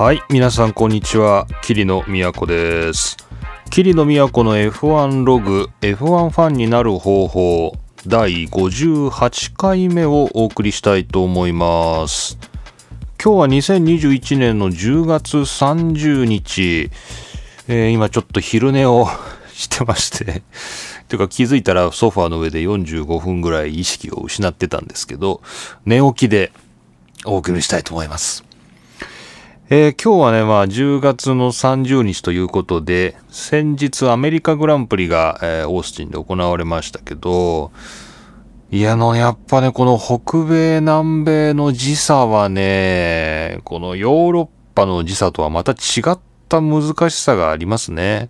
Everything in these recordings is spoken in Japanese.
はい皆さんこんにちは。桐野都です。桐野都の F1 ログ F1 ファンになる方法第58回目をお送りしたいと思います。今日は2021年の10月30日、えー、今ちょっと昼寝を してまして。というか気づいたらソファーの上で45分ぐらい意識を失ってたんですけど寝起きでお送りしたいと思います。えー、今日はね、まあ、10月の30日ということで、先日アメリカグランプリが、えー、オースティンで行われましたけど、いやの、やっぱね、この北米、南米の時差はね、このヨーロッパの時差とはまた違った難しさがありますね。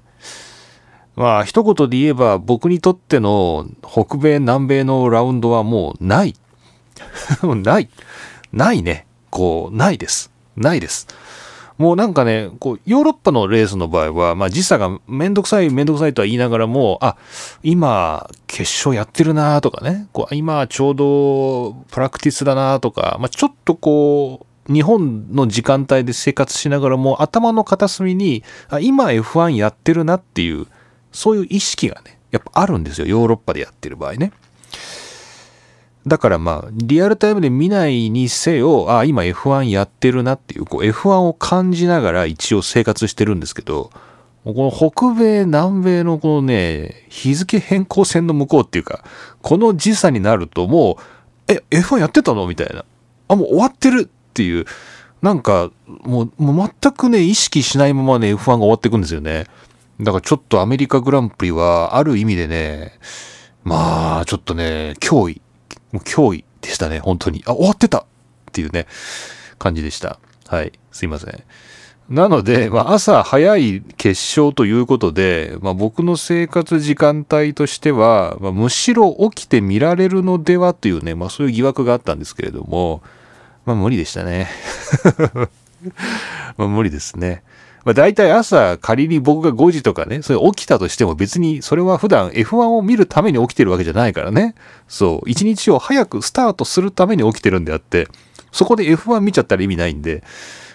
まあ、一言で言えば僕にとっての北米、南米のラウンドはもうない。ない。ないね。こう、ないです。ないです。もうなんかね、こう、ヨーロッパのレースの場合は、まあ時差がめんどくさいめんどくさいとは言いながらも、あ、今、決勝やってるなとかね、こう、今ちょうどプラクティスだなとか、まあちょっとこう、日本の時間帯で生活しながらも頭の片隅に、あ今 F1 やってるなっていう、そういう意識がね、やっぱあるんですよ。ヨーロッパでやってる場合ね。だからまあ、リアルタイムで見ないにせよ、あ、今 F1 やってるなっていう、こう F1 を感じながら一応生活してるんですけど、この北米、南米のこのね、日付変更線の向こうっていうか、この時差になるともう、え、F1 やってたの？みたいな。あ、もう終わってるっていう、なんか、もう、もう全くね、意識しないままね、F1 が終わっていくんですよね。だからちょっとアメリカグランプリは、ある意味でね、まあ、ちょっとね、脅威。もう脅威でしたね、本当に。あ、終わってたっていうね、感じでした。はい、すいません。なので、まあ、朝早い決勝ということで、まあ、僕の生活時間帯としては、まあ、むしろ起きて見られるのではというね、まあ、そういう疑惑があったんですけれども、まあ、無理でしたね。まあ、無理ですね。まあ、大体朝仮に僕が5時とかね、それ起きたとしても別にそれは普段 F1 を見るために起きてるわけじゃないからね。そう。一日を早くスタートするために起きてるんであって、そこで F1 見ちゃったら意味ないんで、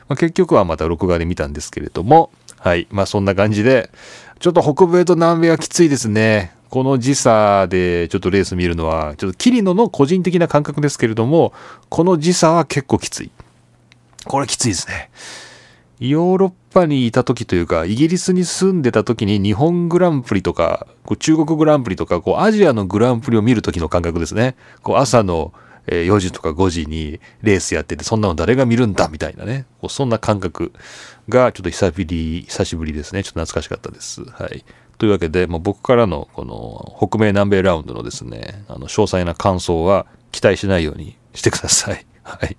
まあ、結局はまた録画で見たんですけれども、はい。まあそんな感じで、ちょっと北米と南米はきついですね。この時差でちょっとレース見るのは、ちょっとキリノの個人的な感覚ですけれども、この時差は結構きつい。これきついですね。ヨーロッパにいた時というか、イギリスに住んでた時に日本グランプリとか、こう中国グランプリとか、こうアジアのグランプリを見る時の感覚ですね。こう朝の4時とか5時にレースやってて、そんなの誰が見るんだみたいなね。こうそんな感覚がちょっと久しぶり、久しぶりですね。ちょっと懐かしかったです。はい。というわけで、まあ、僕からのこの北米南米ラウンドのですね、あの詳細な感想は期待しないようにしてください。はい。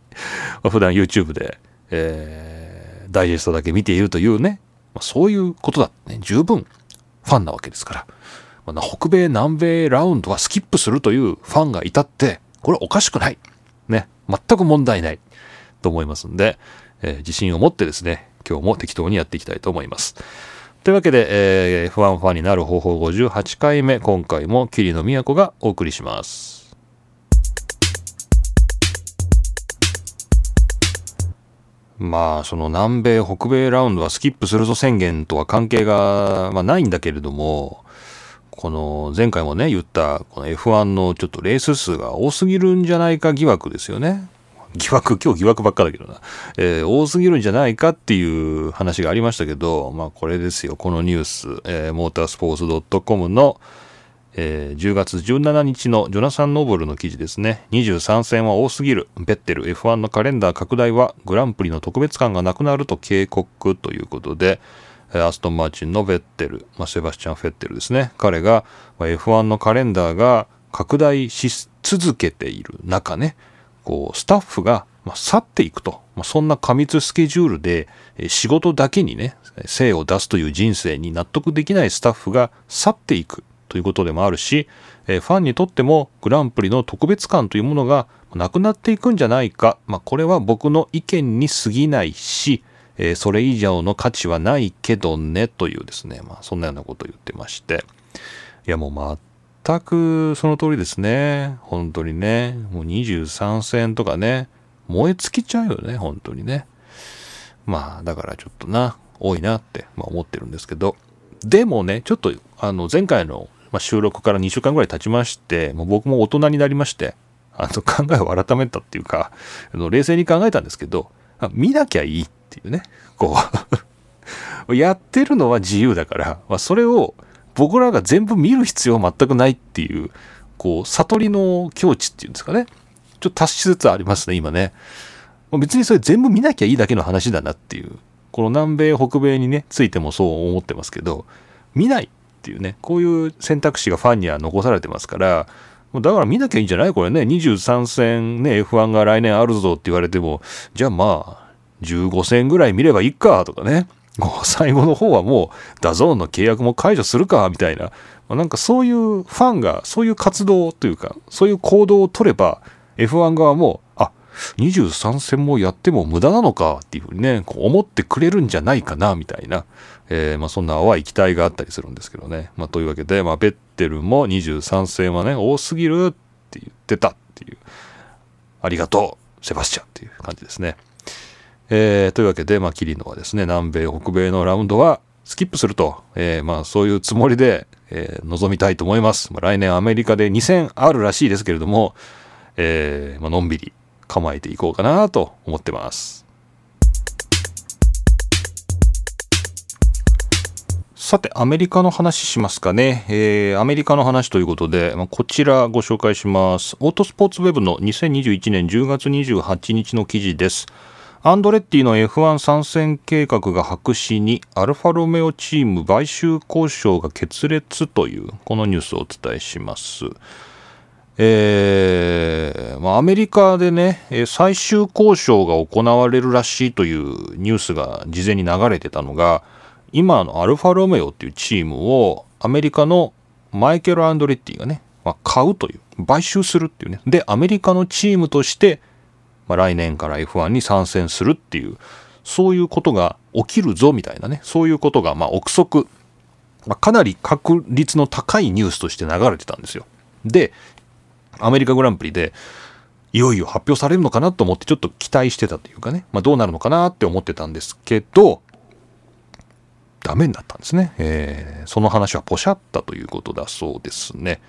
普段 YouTube で、えーダイジェストだけ見ているというね、まあ、そういうことだね。十分ファンなわけですから。まあ、北米、南米ラウンドはスキップするというファンがいたって、これはおかしくない。ね。全く問題ない。と思いますんで、えー、自信を持ってですね、今日も適当にやっていきたいと思います。というわけで、えー、F1 ファンになる方法58回目、今回も桐野都がお送りします。まあ、その南米、北米ラウンドはスキップするぞ宣言とは関係が、まあ、ないんだけれども、この前回もね、言ったこの F1 のちょっとレース数が多すぎるんじゃないか疑惑ですよね。疑惑、今日疑惑ばっかだけどな。えー、多すぎるんじゃないかっていう話がありましたけど、まあこれですよ、このニュース、えー、モータースポーツ .com の、えー、10月17日のジョナサン・ノーブルの記事ですね。23戦は多すぎる。ベッテル F1 のカレンダー拡大はグランプリの特別感がなくなると警告ということで、アストン・マーチンのベッテル、まあ、セバスチャン・フェッテルですね。彼が F1 のカレンダーが拡大し続けている中ね、こう、スタッフが去っていくと。まあ、そんな過密スケジュールで仕事だけにね、精を出すという人生に納得できないスタッフが去っていく。ということでもあるし、えファンにとってもグランプリの特別感というものがなくなっていくんじゃないか、まあ、これは僕の意見に過ぎないし、えそれ以上の価値はないけどねというですね、まあ、そんなようなことを言ってまして。いやもう全くその通りですね。本当にね。もう23戦とかね。燃え尽きちゃうよね本当にね。まあだからちょっとな多いなって、まあ、思ってるんですけど。でもねちょっとあの前回のま収録から2週間ぐらい経ちましてもう僕も大人になりましてあの考えを改めたっていうかあの冷静に考えたんですけどあ見なきゃいいっていうねこう。やってるのは自由だから、まあ、それを僕らが全部見る必要は全くないっていうこう悟りの境地っていうんですかね。ちょっと達しつつありますね今ね。別にそれ全部見なきゃいいだけの話だなっていう。この南米北米にねついてもそう思ってますけど見ない。っていうね。こういう選択肢がファンには残されてますからだから見なきゃいいんじゃない？これね。23戦ね F1 が来年あるぞって言われてもじゃあまあ15戦ぐらい見ればいいかとかね。もう最後の方はもう DAZN の契約も解除するかみたいな、まなんかそういうファンがそういう活動というかそういう行動を取れば F1 側も23戦もやっても無駄なのかっていうふうにねこう思ってくれるんじゃないかなみたいな、えー、まあ、そんな淡い期待があったりするんですけどね、まあ、というわけで、まあ、ベッテルも23戦はね多すぎるって言ってたっていうありがとうセバスチャンっていう感じですね。えー、というわけで、まあ、キリノはですね、南米、北米のラウンドはスキップすると、えー、まあ、そういうつもりで、えー、臨みたいと思います。まあ、来年アメリカで2戦あるらしいですけれども、えー、まあのんびり構えていこうかなと思ってます。さて、アメリカの話しますかね。えー、アメリカの話ということで、まあ、こちらご紹介します。オートスポーツウェブの2021年10月28日の記事です。アンドレッティの F1 参戦計画が白紙にアルファロメオチーム買収交渉が決裂というこのニュースをお伝えします。えーまあ、アメリカでね最終交渉が行われるらしいというニュースが事前に流れてたのが今のアルファロメオっていうチームをアメリカのマイケル・アンドレッティがね、まあ、買うという買収するっていうねでアメリカのチームとしてまあ、来年から F1 に参戦するっていう、そういうことが起きるぞみたいなね、そういうことが、まあ、憶測、まあ、かなり確率の高いニュースとして流れてたんですよ。で、アメリカグランプリで、いよいよ発表されるのかなと思ってちょっと期待してたというかね、まあ、どうなるのかなって思ってたんですけど、ダメになったんですね。えー、その話はポシャったということだそうですね。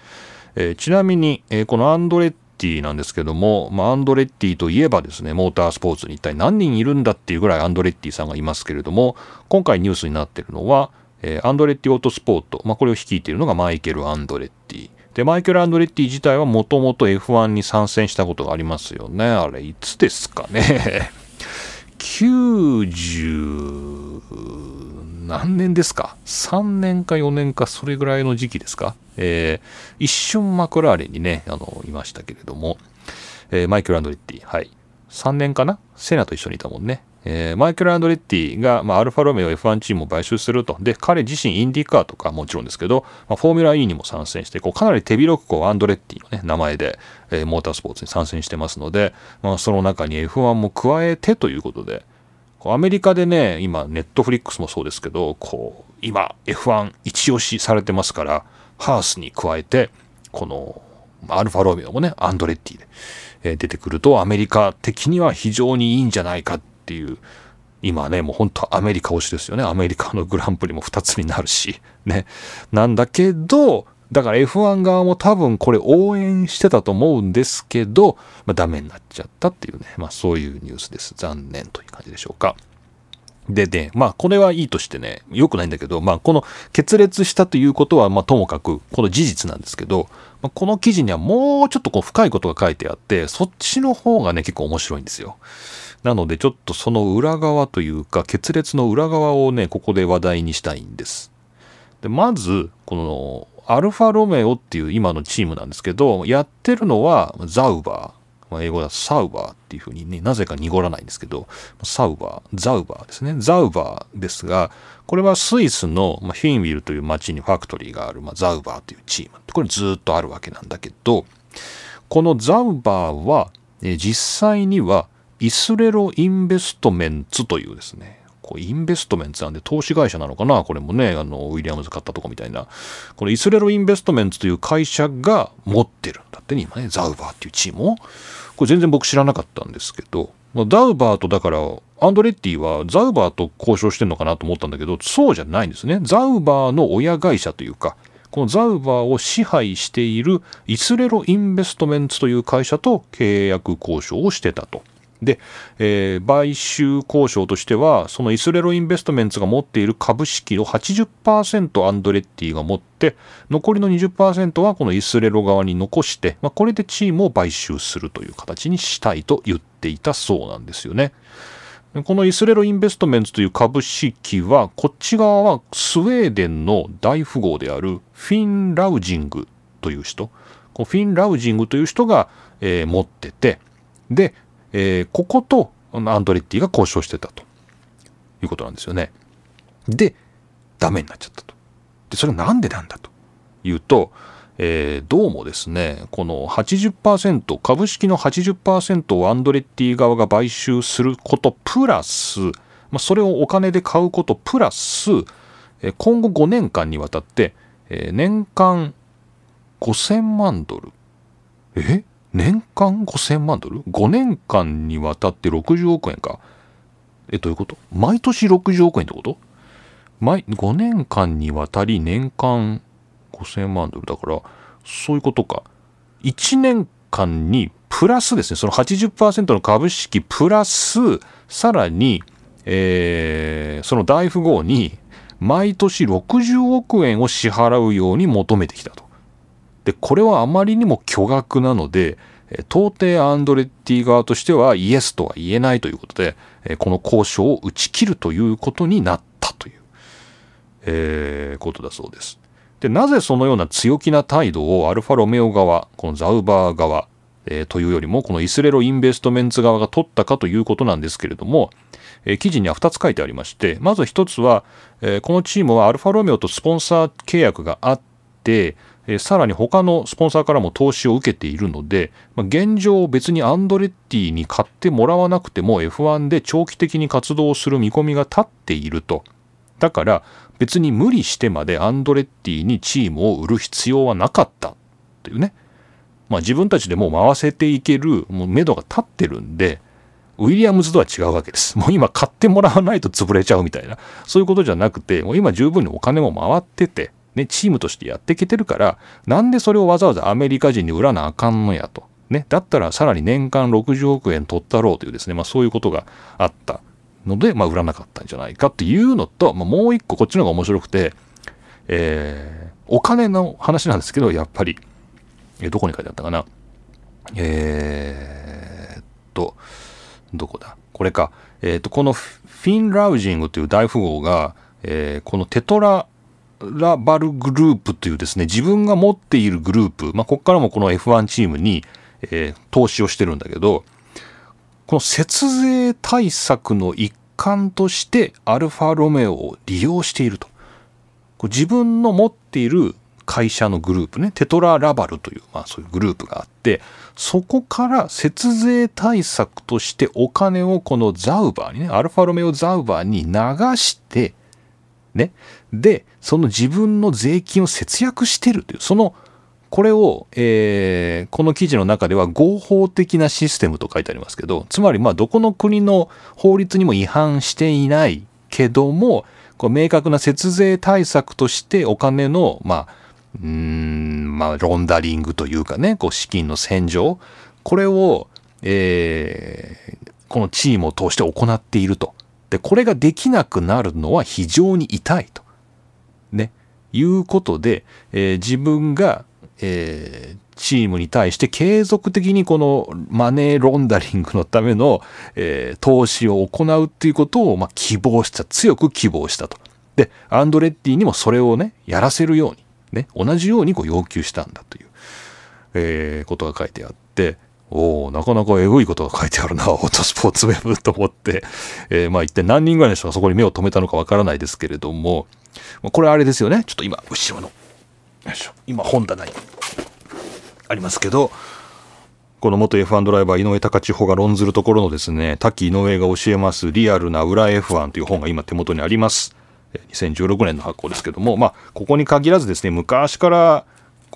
えー、ちなみに、えー、このアンドレッティなんですけども、まあ、アンドレッティといえばですね、モータースポーツに一体何人いるんだっていうぐらいアンドレッティさんがいますけれども、今回ニュースになってるのは、え、アンドレッティオートスポート、まあ、これを率いているのがマイケル・アンドレッティ。で、マイケル・アンドレッティ自体はもともと F1 に参戦したことがありますよね。あれ、いつですかね。90何年ですか ?3 年か4年かそれぐらいの時期ですか？えー、一瞬マクラーレンにね、あの、いましたけれども、えー、マイケル・アンドレッティ、はい。3年かな？セナと一緒にいたもんね。えー、マイケル・アンドレッティが、まあ、アルファロメオ F1 チームを買収すると。で、彼自身インディカーとかもちろんですけど、まあ、フォーミュラ E にも参戦して、こうかなり手広くこうアンドレッティの、ね、名前で、えー、モータースポーツに参戦してますので、まあ、その中に F1 も加えてということで、こうアメリカでね、今、ネットフリックスもそうですけど、こう、今、F1 一押しされてますから、ハースに加えて、この、アルファロメオもね、アンドレッティで、えー、出てくると、アメリカ的には非常にいいんじゃないかってていう、今ね、もう本当アメリカ推しですよね。アメリカのグランプリも2つになるし、ね。なんだけど、だから F1 側も多分これ応援してたと思うんですけど、まあ、ダメになっちゃったっていうね、まあそういうニュースです。残念という感じでしょうか。でね、まあこれはいいとしてね、良くないんだけど、まあこの決裂したということは、まあともかくこの事実なんですけど、まあ、この記事にはもうちょっとこう深いことが書いてあって、そっちの方がね結構面白いんですよ。なのでちょっとその裏側というか、決裂の裏側をね、ここで話題にしたいんです。で、まず、このアルファロメオっていう今のチームなんですけど、やってるのはザウバー。まあ、英語だとサウバーっていうふうにね、なぜか濁らないんですけど、サウバー、ザウバーですね。ザウバーですが、これはスイスの、ま、フィンウィルという町にファクトリーがある、まあ、ザウバーというチーム。これずっとあるわけなんだけど、このザウバーは、実際にはイスレロインベストメンツというですね、こうインベストメンツなんで投資会社なのかな？これもね、あの、ウィリアムズ買ったとこみたいな。このイスレロインベストメンツという会社が持ってるんだってね、今ね、ザウバーっていうチームを。これ全然僕知らなかったんですけど、ザウバーとだから、アンドレッティはザウバーと交渉してんのかなと思ったんだけど、そうじゃないんですね。ザウバーの親会社というか、このザウバーを支配しているイスレロインベストメンツという会社と契約交渉をしてたと。で、えー、買収交渉としては、そのイスレロインベストメンツが持っている株式を80%アンドレッティが持って、残りの20%はこのイスレロ側に残して、まあ、これでチームを買収するという形にしたいと言っていたそうなんですよね。このイスレロインベストメンツという株式は、こっち側はスウェーデンの大富豪であるフィン・ラウジングという人、このフィン・ラウジングという人が、えー、持ってて、で、えー、こことアンドレッティが交渉してたということなんですよね。で、ダメになっちゃったと。で、それはなんでなんだというと、えー、どうもですね、この80%、株式の80%をアンドレッティ側が買収することプラス、まあ、それをお金で買うことプラス、今後5年間にわたって、年間5000万ドル。え？年間5000万ドル ?5 年間にわたって60億円か。え、どういうこと？毎年60億円ってこと？毎 ?5 年間にわたり年間5000万ドルだから、そういうことか。1年間にプラスですね、その80%の株式プラス、さらに、えー、その大富豪に毎年60億円を支払うように求めてきたと。で、これはあまりにも巨額なので、到底アンドレッティ側としてはイエスとは言えないということで、この交渉を打ち切るということになったという、えー、ことだそうです。で、なぜそのような強気な態度をアルファロメオ側、このザウバー側、えー、というよりも、このイスレロインベストメンツ側が取ったかということなんですけれども、えー、記事には2つ書いてありまして、まず1つは、えー、このチームはアルファロメオとスポンサー契約があって、えさらに他のスポンサーからも投資を受けているので、ま、現状別にアンドレッティに買ってもらわなくても F1 で長期的に活動する見込みが立っていると。だから別に無理してまでアンドレッティにチームを売る必要はなかったというね。まあ自分たちでもう回せていける、もう目処が立ってるんで、ウィリアムズとは違うわけです。もう今買ってもらわないと潰れちゃうみたいな、そういうことじゃなくて、もう今十分にお金も回ってて、ね、チームとしてやっていけてるから、なんでそれをわざわざアメリカ人に売らなあかんのやと。ね、だったらさらに年間60億円取ったろうというですね、まあそういうことがあったので、まあ売らなかったんじゃないかっていうのと、まあ、もう一個こっちの方が面白くて、えー、お金の話なんですけど、やっぱり、えー、どこに書いてあったかな。えー、っと、どこだこれか。えー、っと、このフィン・ラウジングという大富豪が、えー、このテトララバルグループというですね、自分が持っているグループ、まあ、ここからもこの F1 チームに、えー、投資をしてるんだけど、この節税対策の一環としてアルファロメオを利用していると。自分の持っている会社のグループね、テトララバルという、まあそういうグループがあって、そこから節税対策としてお金をこのザウバーにね、アルファロメオザウバーに流して、ね。で、その自分の税金を節約してるという、その、これを、えー、この記事の中では合法的なシステムと書いてありますけど、つまり、まあ、どこの国の法律にも違反していないけども、こう明確な節税対策としてお金の、まあ、うん、まあ、ロンダリングというかね、こう資金の洗浄、これを、えー、このチームを通して行っていると。で、これができなくなるのは非常に痛いと。ね。いうことで、えー、自分が、えー、チームに対して継続的にこのマネーロンダリングのための、えー、投資を行うっていうことを、まあ、希望した、強く希望したと。で、アンドレッティにもそれをね、やらせるように、ね、同じようにこう要求したんだという、えー、ことが書いてあって、おおなかなかエグいことが書いてあるな、オートスポーツウェブと思って、えー、まあ一体何人ぐらいの人がそこに目を留めたのかわからないですけれども、まこれあれですよね。ちょっと今、後ろの、よいしょ、今本棚にありますけど、この元 F1 ドライバー井上隆千穂が論ずるところのですね、滝井上が教えますリアルな裏 F1 という本が今手元にあります。2016年の発行ですけども、まあ、ここに限らずですね、昔から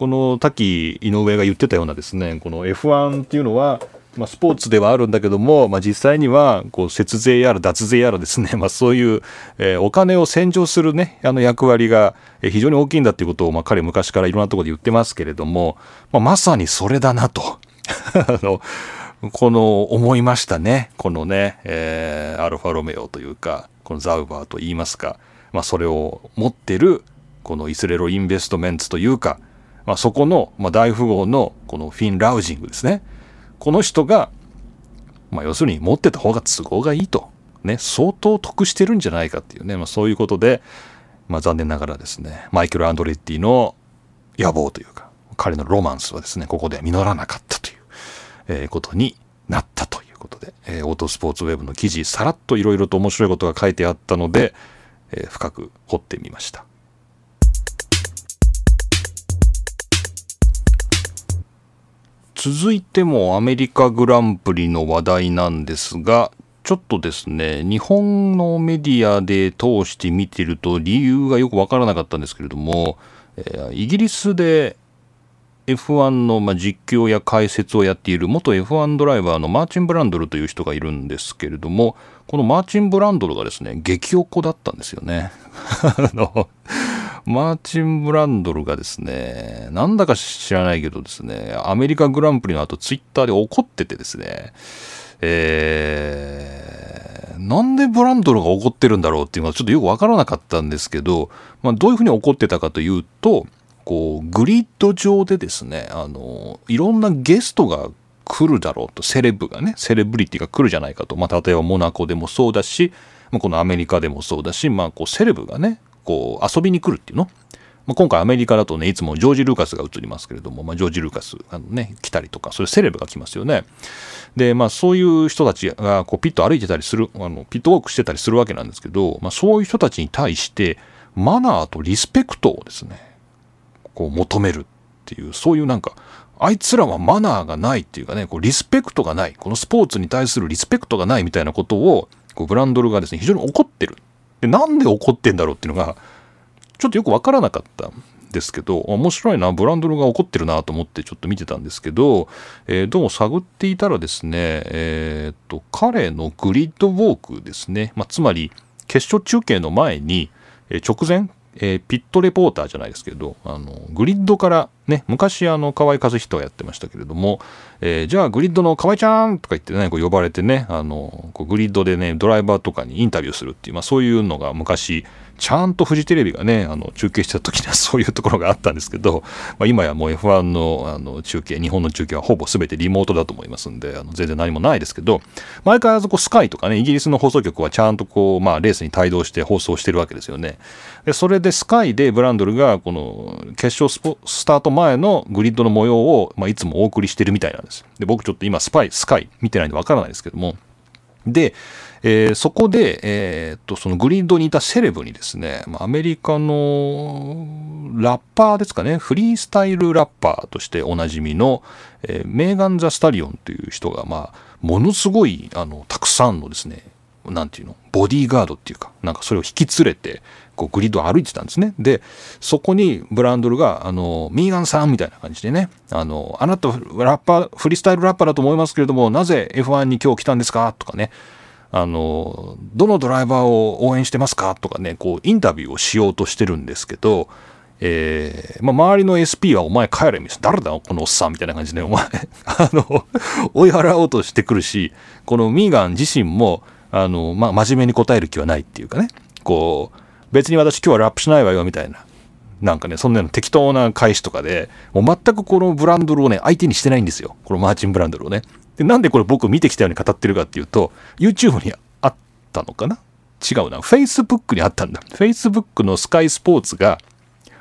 この滝井上が言ってたようなですねこの F1 っていうのは、まあ、スポーツではあるんだけども、まあ、実際にはこう節税やら脱税やらですね、まあ、そういう、えー、お金を洗浄する、ね、あの役割が非常に大きいんだということを、まあ、彼昔からいろんなところで言ってますけれども、まあ、まさにそれだなと。あのこの思いましたね。このね、えー、アルファロメオというかこのザウバーと言いますか、まあ、それを持ってるこのイスレロインベストメンツというか、まあ、そこの、まあ、大富豪のこのフィン・ラウジングですね。この人が、まあ、要するに持ってた方が都合がいいと、ね、相当得してるんじゃないかっていうね、まあ、そういうことで、まあ、残念ながらですねマイケル・アンドレッティの野望というか彼のロマンスはですねここで実らなかったという、えー、ことになったということで、えー、オートスポーツウェブの記事さらっといろいろと面白いことが書いてあったので、えー、深く掘ってみました。続いてもアメリカグランプリの話題なんですが、ちょっとですね、日本のメディアで通して見てると理由がよくわからなかったんですけれども、えー、イギリスで F1 の、ま実況や解説をやっている元 F1 ドライバーのマーチン・ブランドルという人がいるんですけれども、このマーチン・ブランドルがですね、激おこだったんですよね。あのマーチン・ブランドルがですね、なんだか知らないけどですね、アメリカグランプリの後ツイッターで怒っててですね、えー、なんでブランドルが怒ってるんだろうっていうのはちょっとよくわからなかったんですけど、まあ、どういうふうに怒ってたかというと、こう、グリッド上でですね、あの、いろんなゲストが来るだろうと、セレブがね、セレブリティが来るじゃないかと、まあ、例えばモナコでもそうだし、このアメリカでもそうだし、まあ、こう、セレブがね、こう遊びに来るっていうの、まあ、今回アメリカだとねいつもジョージ・ルーカスが映りますけれども、まあ、ジョージ・ルーカスがね来たりとかそういうセレブが来ますよね。でまあそういう人たちがこうピット歩いてたりするあのピットウォークしてたりするわけなんですけど、まあ、そういう人たちに対してマナーとリスペクトをですねこう求めるっていうそういうなんかあいつらはマナーがないっていうかねこうリスペクトがないこのスポーツに対するリスペクトがないみたいなことをこうブランドルがですね非常に怒ってる。でなんで怒ってんだろうっていうのがちょっとよくわからなかったんですけど面白いなブランドルが怒ってるなと思ってちょっと見てたんですけど、えー、どうも探っていたらですねえー、っと彼のグリッドウォークですね、まあ、つまり決勝中継の前に、直前えー、ピットレポーターじゃないですけどあのグリッドからね昔あの河合和人はやってましたけれども、えー、じゃあグリッドの河合ちゃんとか言ってねこう呼ばれてねあのこうグリッドでねドライバーとかにインタビューするっていう、まあ、そういうのが昔ちゃんとフジテレビがねあの中継した時には そういうところがあったんですけど、まあ、今やもう F1 のあの中継日本の中継はほぼ全てリモートだと思いますんであの全然何もないですけど毎回あそこスカイとかねイギリスの放送局はちゃんとこう、まあ、レースに帯同して放送してるわけですよね。でそれでスカイでブランドルがこの決勝スポスタート前のグリッドの模様を、まあ、いつもお送りしてるみたいなんです。で僕ちょっと今スパイスカイ見てないんでわからないですけども。でえー、そこで、えー、っと、そのグリッドにいたセレブにですね、アメリカのラッパーですかね、フリースタイルラッパーとしておなじみの、えー、メーガン・ザ・スタリオンという人が、まあ、ものすごい、あの、たくさんのですね、なんていうの、ボディーガードっていうか、なんかそれを引き連れて、こうグリッドを歩いてたんですね。で、そこにブランドルが、あの、ミーガンさんみたいな感じでね、あの、あなたラッパー、フリースタイルラッパーだと思いますけれども、なぜ F1 に今日来たんですか？とかね、あの、どのドライバーを応援してますかとかね、こう、インタビューをしようとしてるんですけど、えー、まあ、周りの SP はお前帰れみたいな、誰だこのおっさんみたいな感じで、お前 あの、追い払おうとしてくるし、このミーガン自身も、あの、まあ、真面目に答える気はないっていうかね、こう、別に私今日はラップしないわよみたいな、なんかね、そんなの適当な返しとかで、もう全くこのブランドルをね、相手にしてないんですよ。このマーチンブランドルをね。で、なんでこれ僕見てきたように語ってるかっていうと、YouTube にあったのかな？違うな。Facebook にあったんだ。Facebook のスカイスポーツが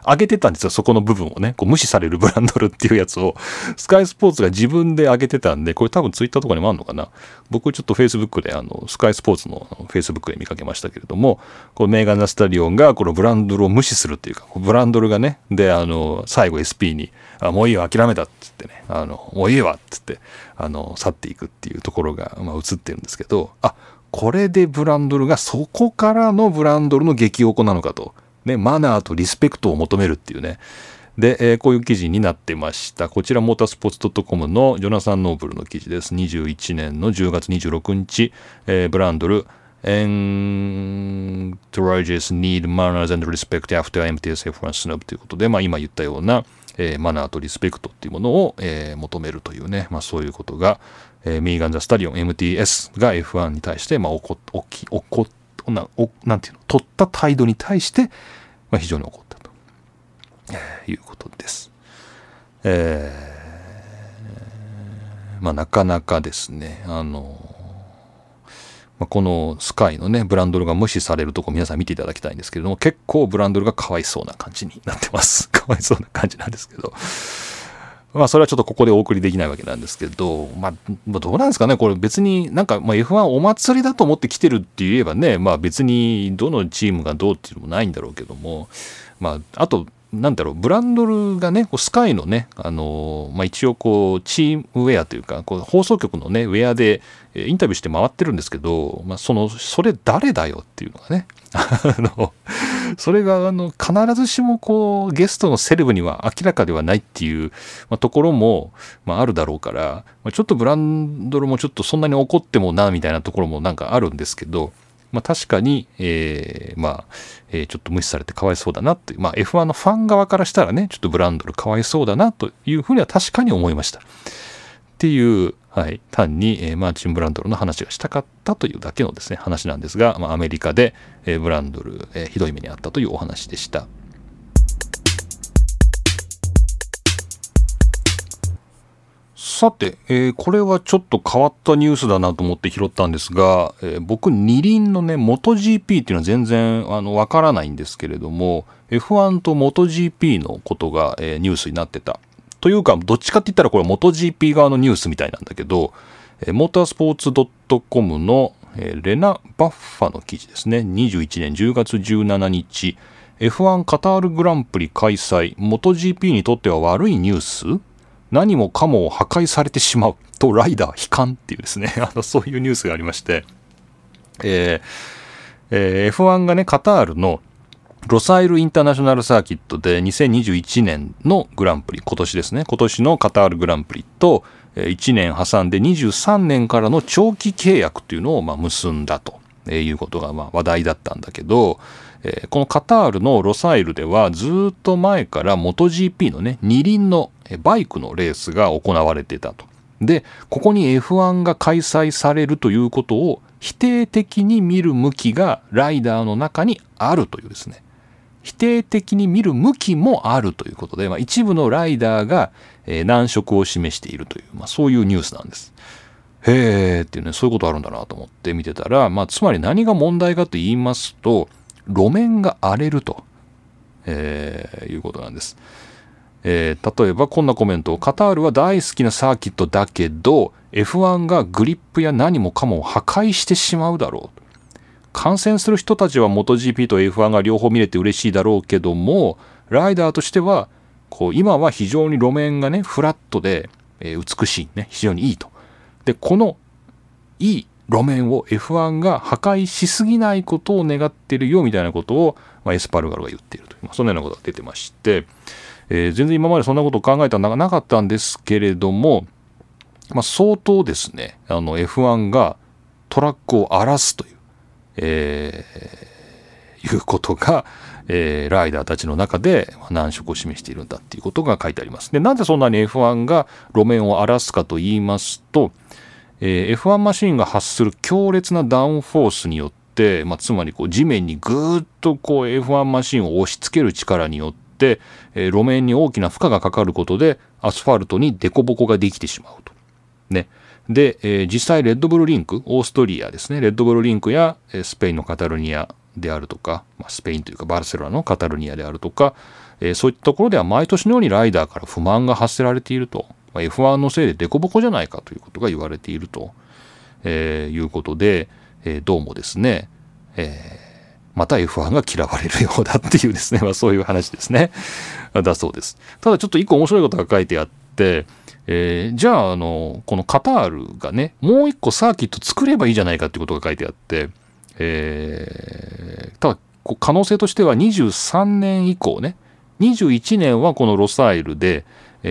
上げてたんですよ。そこの部分をね。こう無視されるブランドルっていうやつを、スカイスポーツが自分で上げてたんで、これ多分 Twitter とかにもあるのかな。僕ちょっと Facebook で、あの、スカイスポーツの Facebook で見かけましたけれども、このメーガン・ナスタリオンがこのブランドルを無視するっていうか、ブランドルがね、で、あの、最後 SP に、あもういいよ、諦めたって言ってね、あの、もういいわって言って、あの、去っていくっていうところが、まあ、映ってるんですけど、あ、これでブランドルがそこからのブランドルの激おこなのかと。ね、マナーとリスペクトを求めるっていうね。で、えー、こういう記事になってました。こちら、モータースポーツ .com のジョナサン・ノーブルの記事です。21年の10月26日、えー、ブランドル、Entourages need manners and respect after MTSF1 snub ということで、まあ、今言ったような、えー、マナーとリスペクトっていうものを、えー、求めるというね、まあ、そういうことが、えー、ミーガン・ザ・スタディオン MTS が F1 に対して、まあ、怒起き起こなおなんていうの取った態度に対して、まあ、非常に怒ったと、いうことです。えー、まあなかなかですねあのまあ、このスカイのねブランドルが無視されるとこ皆さん見ていただきたいんですけれども結構ブランドルがかわいそうな感じになってます。かわいそうな感じなんですけど。まあそれはちょっとここでお送りできないわけなんですけど、まあ、どうなんですかね、これ別になんかまあ F1 お祭りだと思って来てるって言えばね、まあ別にどのチームがどうっていうのもないんだろうけども、まああと、なんだろう、ブランドルがね、こうスカイのね、あのまあ、一応こう、チームウェアというか、こう放送局のね、ウェアでインタビューして回ってるんですけど、まあ、その、それ誰だよっていうのがね、あの、それがあの必ずしもこうゲストのセレブには明らかではないっていう、まあ、ところも、まあ、あるだろうから、まあ、ちょっとブランドルもちょっとそんなに怒ってもなみたいなところもなんかあるんですけど、まあ、確かに、えー、まあ、えー、ちょっと無視されてかわいそうだなという、まあ、F1 のファン側からしたらねちょっとブランドルかわいそうだなというふうには確かに思いました。っていう、はい、単に、えー、マーチン・ブランドルの話がしたかったというだけのですね話なんですが、まあ、アメリカで、えー、ブランドル、えー、ひどい目にあったというお話でした。さて、えー、これはちょっと変わったニュースだなと思って拾ったんですが、えー、僕二輪のね MotoGP っていうのは全然あのわからないんですけれども F1 と MotoGP のことが、えー、ニュースになってた。というか、どっちかって言ったらこれは MotoGP 側のニュースみたいなんだけど、えー、モータースポーツ .com の、えー、レナ・バッファの記事ですね。21年10月17日、F1 カタールグランプリ開催、MotoGP にとっては悪いニュース？何もかも破壊されてしまうとライダー悲観っていうですね、あのそういうニュースがありまして、えーえー、F1 がね、カタールのロサイルインターナショナルサーキットで2021年のグランプリ、今年ですね、今年のカタールグランプリと1年挟んで23年からの長期契約というのをま結んだということがま話題だったんだけど、えこのカタールのロサイルではずっと前から MotoGP のね、二輪のバイクのレースが行われてたと。で、ここに F1 が開催されるということを否定的に見る向きがライダーの中にあるというですね。否定的に見る向きもあるということで、まあ、一部のライダーが、え、難色を示しているという、まあ、そういうニュースなんです。へーっていうね、そういうことあるんだなと思って見てたら、まあ、つまり何が問題かと言いますと、路面が荒れると、えー、いうことなんです。えー、例えばこんなコメント。カタールは大好きなサーキットだけど F1 がグリップや何もかも破壊してしまうだろう。観戦する人たちは MotoGP と F1 が両方見れて嬉しいだろうけどもライダーとしてはこう今は非常に路面がねフラットで、えー、美しいね非常にいいと。でこのいい路面を F1 が破壊しすぎないことを願ってるよみたいなことを、まあ、エスパルガルが言っているという、まあ、そんなようなことが出てまして、えー、全然今までそんなことを考えたのがなかったんですけれども、まあ、相当ですねあの F1 がトラックを荒らすというえー、いうことが、えー、ライダーたちの中で難色を示しているんだっていうことが書いてあります。で、なぜそんなに F1 が路面を荒らすかと言いますと、えー、F1 マシンが発する強烈なダウンフォースによって、まあ、つまりこう地面にぐーっとこう F1 マシンを押し付ける力によって、えー、路面に大きな負荷がかかることでアスファルトに凸凹ができてしまうと。ね。で、えー、実際レッドブルリンク、オーストリアですね、レッドブルリンクや、えスペインのカタルニアであるとか、まあ、スペインというかバルセロナのカタルニアであるとか、え、そういったところでは毎年のようにライダーから不満が発せられていると、F1 のせいで凸凹じゃないかということが言われていると、えー、いうことで、えー、どうもですね、えー、また F1 が嫌われるようだっていうですね、まあ、そういう話ですね。だそうです。ただちょっと一個面白いことが書いてあって、えー、じゃああのこのカタールがねもう一個サーキット作ればいいじゃないかっていうことが書いてあって、えー、ただ可能性としては23年以降ね21年はこのロサイルで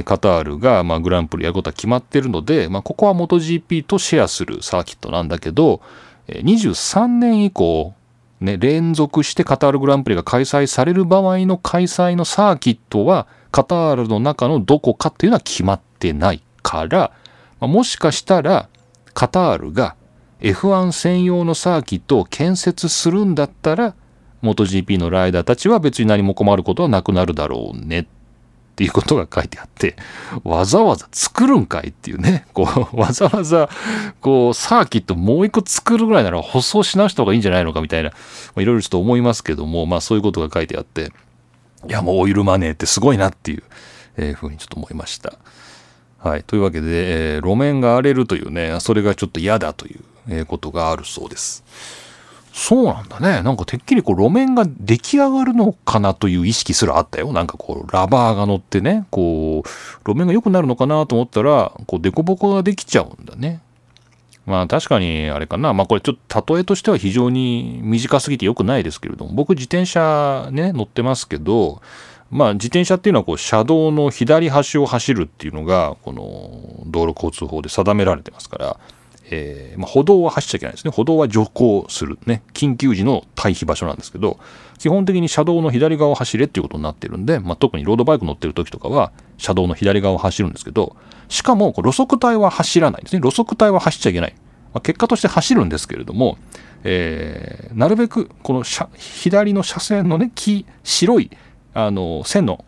カタールがまグランプリやることは決まってるので、まあ、ここは MotoGP とシェアするサーキットなんだけど23年以降、ね、連続してカタールグランプリが開催される場合の開催のサーキットはカタールの中のどこかっていうのは決まってないから、まあ、もしかしたらカタールが F1 専用のサーキットを建設するんだったら MotoGP のライダーたちは別に何も困ることはなくなるだろうね。っっていうことが書いてあってわざわざ作るんかいっていうねこうわざわざこうサーキットもう一個作るぐらいなら舗装し直した方がいいんじゃないのかみたいないろいろちょっと思いますけどもまあそういうことが書いてあっていやもうオイルマネーってすごいなっていう、えー、ふうにちょっと思いました。はい。というわけで、えー、路面が荒れるというね、それがちょっと嫌だという、えー、ことがあるそうです。そうなんだね。なんかてっきりこう路面が出来上がるのかなという意識すらあったよ。なんかこうラバーが乗ってね、こう路面が良くなるのかなと思ったら、こう凸凹ができちゃうんだね。まあ確かにあれかな。まあこれちょっと例えとしては非常に短すぎて良くないですけれども、僕自転車ね、乗ってますけど、まあ、自転車っていうのはこう車道の左端を走るっていうのがこの道路交通法で定められてますから、えーまあ、歩道は走っちゃいけないですね。歩道は徐行するね。緊急時の退避場所なんですけど基本的に車道の左側を走れっていうことになってるんで、まあ、特にロードバイク乗ってる時とかは車道の左側を走るんですけどしかも路側帯は走らないですね。路側帯は走っちゃいけない、まあ、結果として走るんですけれども、えー、なるべくこの左の車線のね黄白いあの線の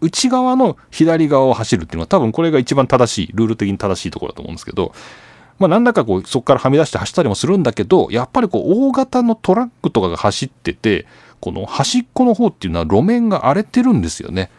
内側の左側を走るっていうのは多分これが一番正しいルール的に正しいところだと思うんですけどまあなんだかこうそこからはみ出して走ったりもするんだけどやっぱりこう大型のトラックとかが走っててこの端っこの方っていうのは路面が荒れてるんですよね。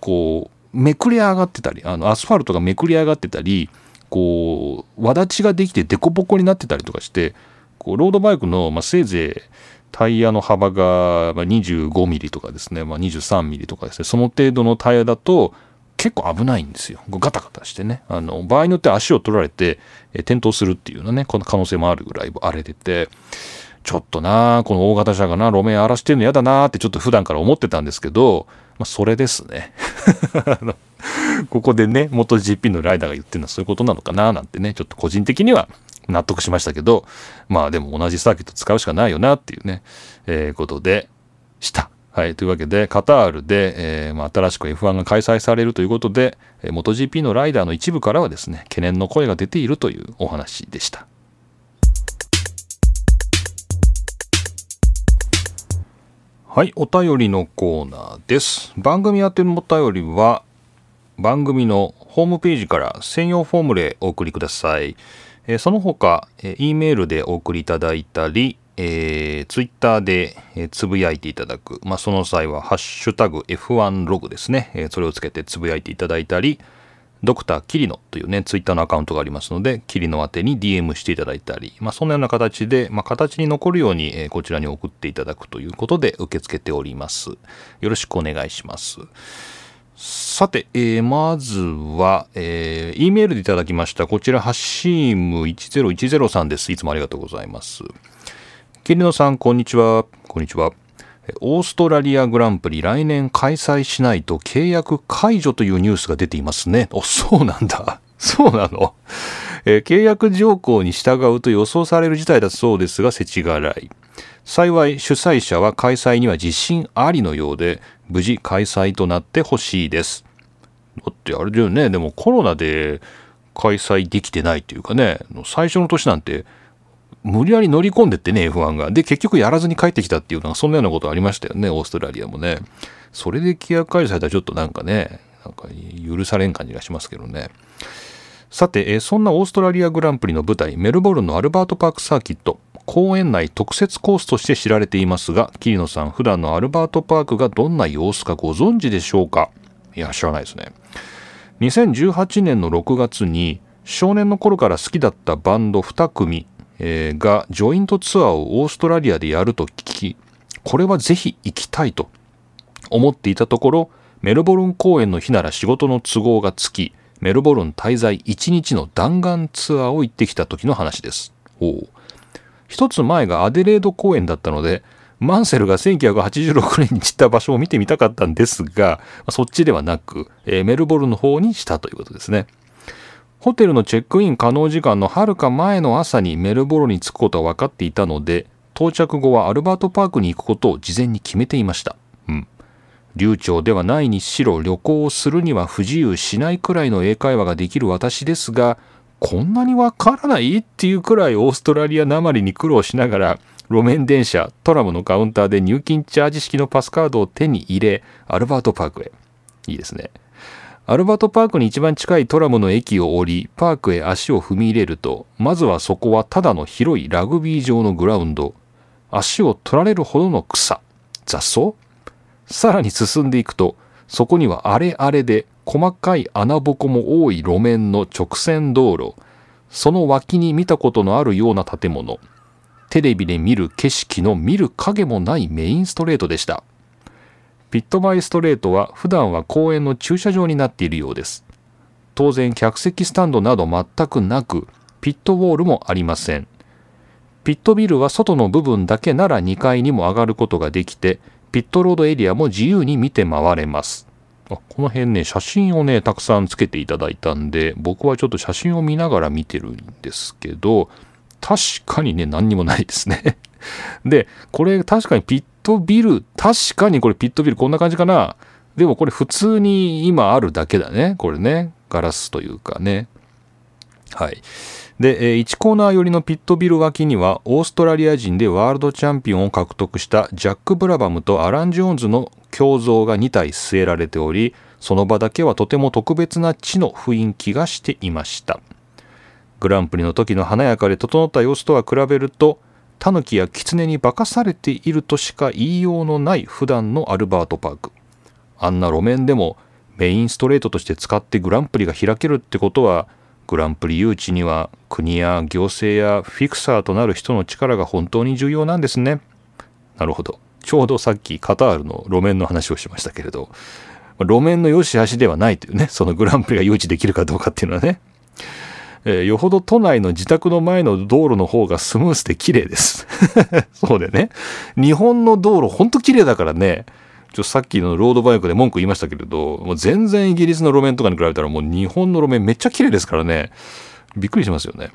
こうめくり上がってたりあのアスファルトがめくり上がってたりこう輪立ちができて凸凹になってたりとかしてこうロードバイクの、まあ、せいぜいタイヤの幅が25ミリとかですね、まあ、23ミリとかですね、その程度のタイヤだと結構危ないんですよ。ガタガタしてね。あの、場合によって足を取られて、え転倒するっていうようなね、この可能性もあるぐらい荒れてて、ちょっとなこの大型車がな、路面荒らしてるの嫌だなってちょっと普段から思ってたんですけど、まあ、それですね。ここでね、元 GP のライダーが言ってるのはそういうことなのかななんてね、ちょっと個人的には納得しましたけど、まあでも同じサーキット使うしかないよなっていうね、えー、ことでした。はい。というわけで、カタールで、えー、まあ、新しく F1 が開催されるということで、えー、MotoGP のライダーの一部からはですね、懸念の声が出ているというお話でした。はい。お便りのコーナーです。番組宛てのお便りは、番組のホームページから専用フォームでお送りください。えー、その他、えー、E メールでお送りいただいたり、えー、ツイッターで、えー、つぶやいていただく、まあ、その際は、ハッシュタグ F1 ログですね、えー、それをつけてつぶやいていただいたり、ドクターキリノというね、ツイッターのアカウントがありますので、キリノ宛てに DM していただいたり、まあ、そんなような形で、まあ、形に残るように、えー、こちらに送っていただくということで受け付けております。よろしくお願いします。さて、えー、まずは、えー、E メールでいただきました。こちら、ハッシーム1010さんです。いつもありがとうございます。キリノさん、こんにちは。こんにちは。オーストラリアグランプリ来年開催しないと契約解除というニュースが出ていますね。お、そうなんだ。そうなの、えー、契約条項に従うと予想される事態だそうですが、世知辛い。幸い主催者は開催には自信ありのようで、無事開催となってほしいです。だってあれだよね、でもコロナで開催できてないっていうかね、最初の年なんて無理やり乗り込んでってね、F1 が。で、結局やらずに帰ってきたっていうのは、そんなようなことありましたよね、オーストラリアもね。それで規約解除されたらちょっとなんかね、なんか許されん感じがしますけどね。さて、そんなオーストラリアグランプリの舞台、メルボルンのアルバートパークサーキット。公園内特設コースとして知られていますが、桐野さん、普段のアルバートパークがどんな様子かご存知でしょうか？いや、知らないですね。2018年の6月に、少年の頃から好きだったバンド2組、えー、がジョイントツアーをオーストラリアでやると聞き、これはぜひ行きたいと思っていたところ、メルボルン公演の日なら仕事の都合がつき、メルボルン滞在1日の弾丸ツアーを行ってきた時の話です。お一つ前がアデレード公演だったので、マンセルが1986年に散った場所を見てみたかったんですが、そっちではなく、えー、メルボルンの方にしたということですね。ホテルのチェックイン可能時間のはるか前の朝にメルボルンに着くことは分かっていたので、到着後はアルバートパークに行くことを事前に決めていました。うん。流暢ではないにしろ旅行をするには不自由しないくらいの英会話ができる私ですが、こんなにわからないっていうくらいオーストラリアなまりに苦労しながら路面電車トラムのカウンターで入金チャージ式のパスカードを手に入れアルバートパークへいいですねアルバートパークに一番近いトラムの駅を降りパークへ足を踏み入れるとまずはそこはただの広いラグビー場のグラウンド。足を取られるほどの草。雑草？さらに進んでいくとそこには荒れ荒れで細かい穴ぼこも多い路面の直線道路。その脇に見たことのあるような建物。テレビで見る景色の見る影もないメインストレートでした。ピットバイストレートは普段は公園の駐車場になっているようです。当然客席スタンドなど全くなくピットウォールもありません。ピットビルは外の部分だけなら2階にも上がることができてピットロードエリアも自由に見て回れます。あこの辺ね写真をねたくさんつけていただいたんで僕はちょっと写真を見ながら見てるんですけど確かにね、何にもないですね。で、これ確かにピットビル、確かにこれピットビルこんな感じかな。でもこれ普通に今あるだけだね。これね。ガラスというかね。はい。で、1コーナー寄りのピットビル脇にはオーストラリア人でワールドチャンピオンを獲得したジャック・ブラバムとアラン・ジョーンズの胸像が2体据えられておりその場だけはとても特別な地の雰囲気がしていましたグランプリの時の華やかで整った様子とは比べるとタヌキやキツネに化かされているとしか言いようのない普段のアルバートパーク。あんな路面でもメインストレートとして使ってグランプリが開けるってことはグランプリ誘致には国や行政やフィクサーとなる人の力が本当に重要なんですね。なるほど。ちょうどさっきカタールの路面の話をしましたけれど路面の良し悪しではないというねそのグランプリが誘致できるかどうかっていうのはね。えー、よほど都内の自宅の前の道路の方がスムースで綺麗です。そうでね。日本の道路ほんと綺麗だからね。ちょさっきのロードバイクで文句言いましたけれど、もう全然イギリスの路面とかに比べたらもう日本の路面めっちゃ綺麗ですからね。びっくりしますよね。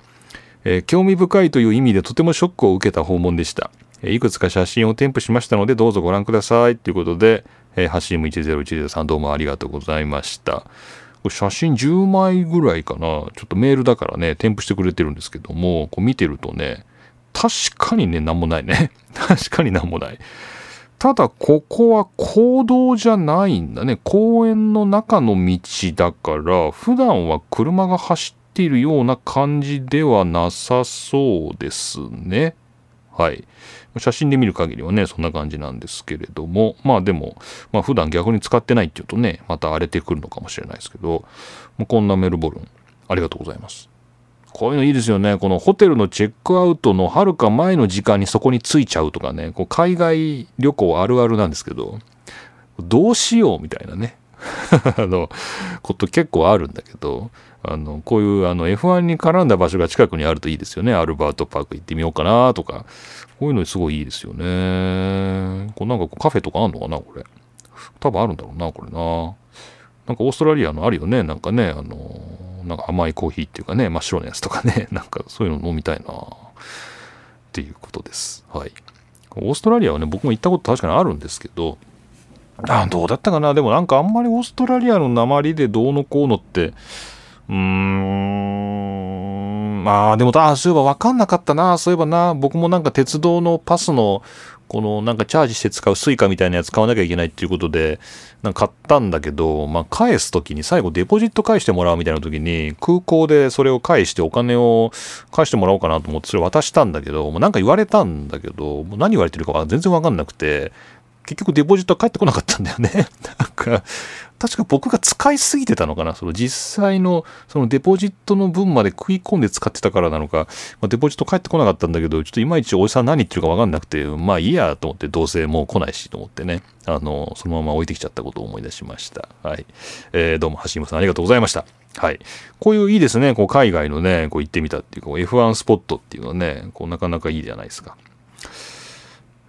えー、興味深いという意味でとてもショックを受けた訪問でした。いくつか写真を添付しましたのでどうぞご覧ください。ということで、えー、ハシム1010さんどうもありがとうございました。写真10枚ぐらいかな。ちょっとメールだからね、添付してくれてるんですけども、こう見てるとね、確かにね、なんもないね。確かになんもない。ただ、ここは公道じゃないんだね。公園の中の道だから、普段は車が走っているような感じではなさそうですね。はい。写真で見る限りはね、そんな感じなんですけれども、まあでも、まあ普段逆に使ってないっていうとね、また荒れてくるのかもしれないですけど、もうこんなメルボルン、ありがとうございます。こういうのいいですよね。このホテルのチェックアウトのはるか前の時間にそこに着いちゃうとかね、こう海外旅行あるあるなんですけど、どうしようみたいなね、あの、こと結構あるんだけど、あの、こういうあの F1 に絡んだ場所が近くにあるといいですよね。アルバートパーク行ってみようかなとか。こういうのすごいいいですよね。こうなんかカフェとかあんのかなこれ。多分あるんだろうな、これな。なんかオーストラリアのあるよね。なんかね、あの、なんか甘いコーヒーっていうかね、真っ白なやつとかね。なんかそういうの飲みたいな。っていうことです。はい。オーストラリアはね、僕も行ったこと確かにあるんですけど、あどうだったかなでもなんかあんまりオーストラリアの鉛でどうのこうのって、うーん、まあでも、ああ、そういえば分かんなかったな、そういえばな、僕もなんか鉄道のパスの、このなんかチャージして使う Suica みたいなやつ買わなきゃいけないっていうことで、なんか買ったんだけど、まあ返す時に最後デポジット返してもらうみたいな時に、空港でそれを返してお金を返してもらおうかなと思ってそれ渡したんだけど、もうなんか言われたんだけど、もう何言われてるか全然分かんなくて、結局デポジットは返ってこなかったんだよね。なんか、確か僕が使いすぎてたのかな。その実際のそのデポジットの分まで食い込んで使ってたからなのか、まあ、デポジット返ってこなかったんだけど、ちょっといまいちおじさん何言ってるかわかんなくて、まあいいやと思って、どうせもう来ないしと思ってね、あの、そのまま置いてきちゃったことを思い出しました。はい。えー、どうも橋本さんありがとうございました。はい。こういういいですね、こう海外のね、こう行ってみたっていうか、F1 スポットっていうのはね、こうなかなかいいじゃないですか。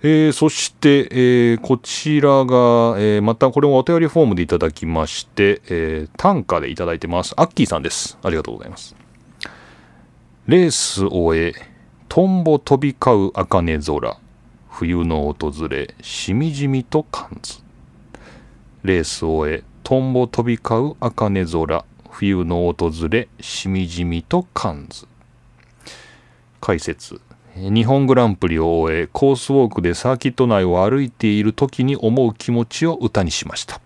えー、そして、えーこちらが、えーまたこれもお便りフォームでいただきまして、えー単価でいただいてます。アッキーさんです。ありがとうございます。レース終え、トンボ飛び交う茜空。冬の訪れ、しみじみと感ず。レース終え、トンボ飛び交う茜空。冬の訪れ、しみじみと感ず。解説。日本グランプリを終えコースウォークでサーキット内を歩いている時に思う気持ちを歌にしました。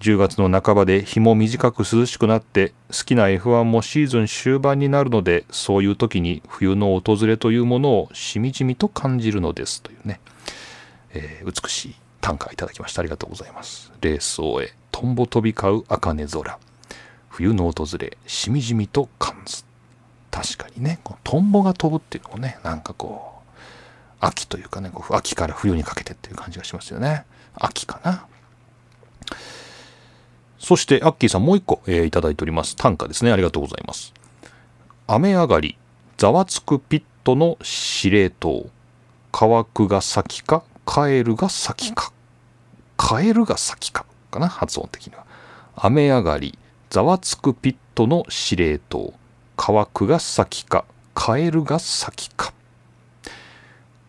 10月の半ばで日も短く涼しくなって好きな F1 もシーズン終盤になるのでそういう時に冬の訪れというものをしみじみと感じるのです。というね、えー美しい短歌いただきました。ありがとうございます。レースを終えトンボ飛び交う茜空。冬の訪れしみじみと感ず確かにねこのトンボが飛ぶっていうのもねなんかこう秋というかねこう秋から冬にかけてっていう感じがしますよね。秋かな。そしてアッキーさんもう一個、えーいただいております。短歌ですね。ありがとうございます。雨上がりざわつくピットの司令塔。乾くが先かカエルが先か。カエルが先かかな発音的には。雨上がりざわつくピットの司令塔。乾くが先かカエルが先か。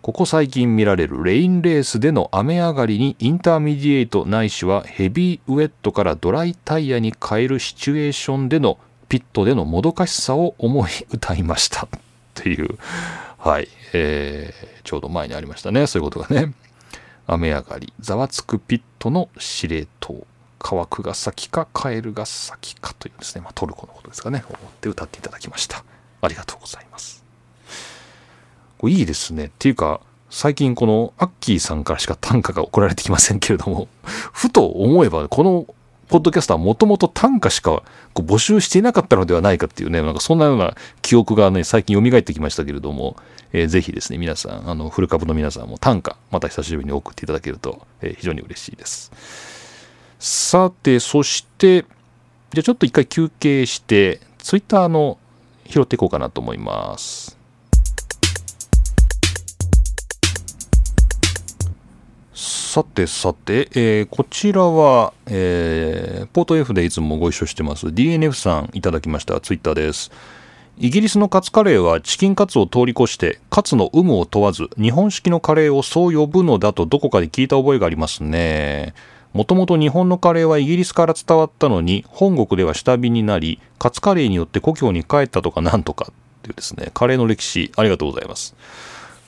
ここ最近見られるレインレースでの雨上がりにインターミディエイトないしはヘビーウェットからドライタイヤに変えるシチュエーションでのピットでのもどかしさを思い歌いました。っていう。はい、えーちょうど前にありましたね。そういうことがね。雨上がりざわつくピットの司令塔。乾くが先かカエルが先かというですね、まあ、トルコのことですかね思って歌っていただきました。ありがとうございます。これいいですね。っていうか最近このアッキーさんからしか短歌が送られてきませんけれども ふと思えばこのポッドキャストはもともと短歌しかこう募集していなかったのではないかっていうねなんかそんなような記憶がね最近蘇ってきましたけれども、えーぜひですね皆さんあのフル株の皆さんも短歌また久しぶりに送っていただけると、えー非常に嬉しいです。さてそしてじゃあちょっと一回休憩してツイッターの拾っていこうかなと思います。さてさて、えーこちらは、えーポート F でいつもご一緒してます。DNF さんいただきました。ツイッターです。イギリスのカツカレーはチキンカツを通り越してカツの有無を問わず日本式のカレーをそう呼ぶのだとどこかで聞いた覚えがありますね。もともと日本のカレーはイギリスから伝わったのに本国では下火になりカツカレーによって故郷に帰ったとかなんとかっていうですねカレーの歴史ありがとうございます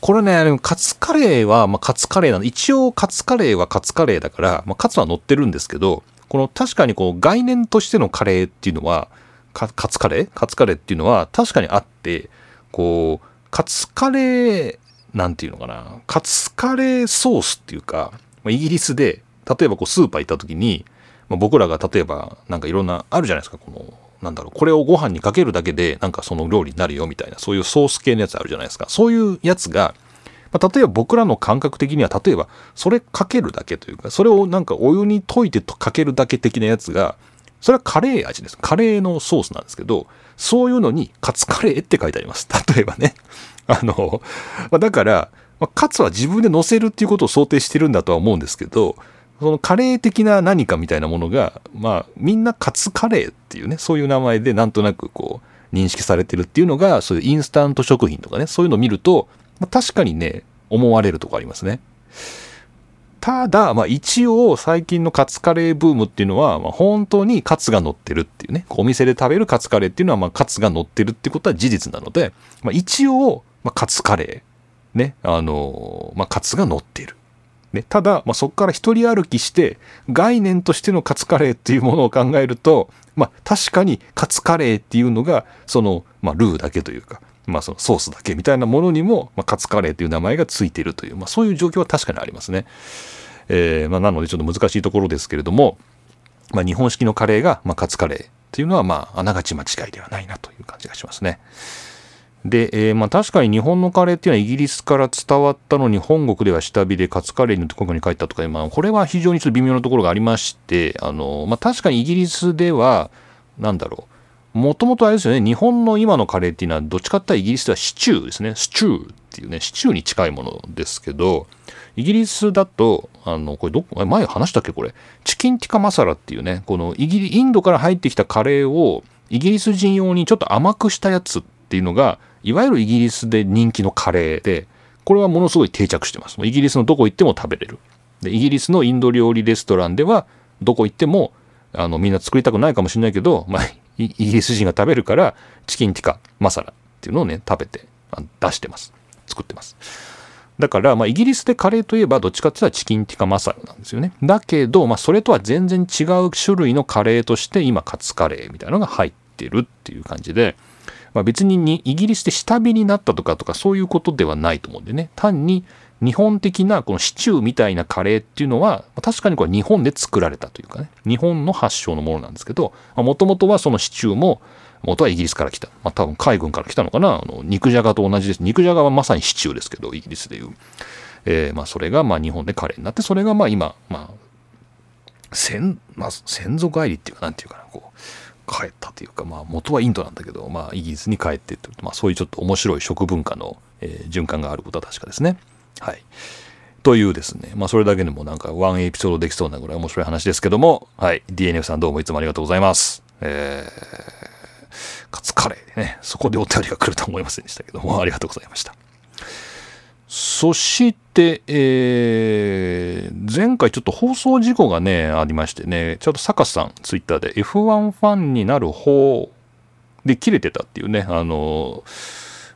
これね、カツカレーは、まあ、カツカレーなの。一応カツカレーはカツカレーだから、まあ、カツは乗ってるんですけど、この確かにこう概念としてのカレーっていうのは、カカツカレー？カツカレーっていうのは確かにあって、こう、カツカレー、なんていうのかな、カツカレーソースっていうか、まあ、イギリスで、例えばこうスーパー行った時に、まあ、僕らが例えばなんかいろんなあるじゃないですかこのなんだろうこれをご飯にかけるだけでなんかその料理になるよみたいなそういうソース系のやつあるじゃないですか。そういうやつが、まあ、例えば僕らの感覚的には例えばそれかけるだけというかそれをなんかお湯に溶いてとかけるだけ的なやつがそれはカレー味です。カレーのソースなんですけどそういうのにカツカレーって書いてあります。例えばね。あの、まあ、だから、まあ、カツは自分で乗せるっていうことを想定してるんだとは思うんですけどそのカレー的な何かみたいなものが、まあ、みんなカツカレーっていうね、そういう名前でなんとなくこう、認識されてるっていうのが、そういうインスタント食品とかね、そういうのを見ると、まあ、確かにね、思われるとこありますね。ただ、まあ一応最近のカツカレーブームっていうのは、まあ、本当にカツが乗ってるっていうね、お店で食べるカツカレーっていうのは、まあカツが乗ってるってことは事実なので、まあ一応、まあカツカレー、ね、あのまあカツが乗ってる。ね、ただ、まあ、そこから一人歩きして概念としてのカツカレーっていうものを考えると、まあ、確かにカツカレーっていうのがその、まあ、ルーだけというか、まあ、そのソースだけみたいなものにも、まあ、カツカレーっていう名前がついているという、まあ、そういう状況は確かにありますね。えーまあ、なのでちょっと難しいところですけれども、まあ、日本式のカレーが、まあ、カツカレーっていうのは、まあ、あながち間違いではないなという感じがしますね。で、えーまあ確かに日本のカレーっていうのはイギリスから伝わったのに本国では下火でカツカレーにここに帰ったとか、まあ、これは非常にちょっと微妙なところがありましてあの、まあ、確かにイギリスではなんだろう。もともとあれですよね、日本の今のカレーっていうのは、どっちかっていうとイギリスではシチューですね。シチューっていうね、シチューに近いものですけど、イギリスだと、あの、これどこ、前話したっけ？これ。チキンティカマサラっていうね、このイギリ、インドから入ってきたカレーを、イギリス人用にちょっと甘くしたやつっていうのが、いわゆるイギリスで人気のカレーで、これはものすごい定着してます。イギリスのどこ行っても食べれる。で、イギリスのインド料理レストランでは、どこ行っても、あの、みんな作りたくないかもしれないけど、まあ、イギリス人が食べるから、チキンティカマサラっていうのをね、食べて、出してます。作ってます。だから、まあ、イギリスでカレーといえば、どっちかって言ったらチキンティカマサラなんですよね。だけど、まあ、それとは全然違う種類のカレーとして、今、カツカレーみたいなのが入ってるっていう感じで、まあ、別ににイギリスで下火になったとかとかそういうことではないと思うんでね。単に日本的なこのシチューみたいなカレーっていうのは確かにこれ日本で作られたというかね。日本の発祥のものなんですけどもともとはそのシチューも元はイギリスから来た、まあ、多分海軍から来たのかな。あの肉じゃがと同じです。肉じゃがはまさにシチューですけどイギリスでいう、えー、まあそれがまあ日本でカレーになってそれがまあ今まあ先,、まあ、先祖返りっていうかなんていうかなこう。帰ったというか、まあ、元はインドなんだけど、まあ、イギリスに帰ってってまあ、そういうちょっと面白い食文化の、えー、循環があることは確かですね。はい。というですね、まあ、それだけでもなんかワンエピソードできそうなぐらい面白い話ですけども、はい。DNF さんどうもいつもありがとうございます。えー、カツカレーでね、そこでお便りが来ると思いませんでしたけども、ありがとうございました。そして、えー、前回ちょっと放送事故がね、ありましてね、ちょっとサカスさん、ツイッターで F1 ファンになる方で切れてたっていうね、あの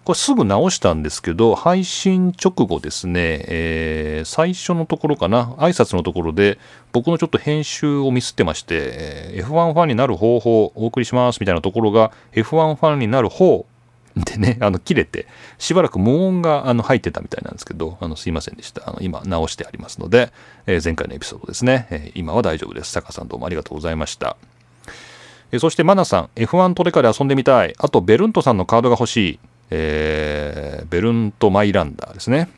これすぐ直したんですけど、配信直後ですね、えー、最初のところかな、挨拶のところで、僕のちょっと編集をミスってまして、F1 ファンになる方法をお送りしますみたいなところが、F1 ファンになる方でね、あの、切れて、しばらく無音があの入ってたみたいなんですけど、あの、すいませんでした。あの、今、直してありますので、えー、前回のエピソードですね、えー、今は大丈夫です。坂さんどうもありがとうございました。えー、そして、マナさん、F1 トレカで遊んでみたい。あと、ベルントさんのカードが欲しい。えー、ベルント・マイランダーですね。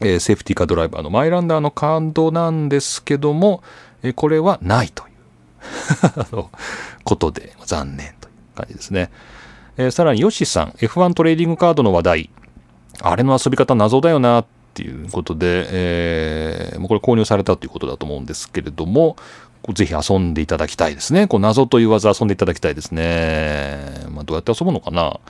え、セーフティーカードライバーのマイランダーのカードなんですけども、え、これはないという ことで、残念という感じですね。えー、さらにヨシさん F1 トレーディングカードの話題あれの遊び方謎だよなっていうことで、えー、もうこれ購入されたということだと思うんですけれどもぜひ遊んでいただきたいですね。こう謎と言わず遊んでいただきたいですね。まあ、どうやって遊ぶのかな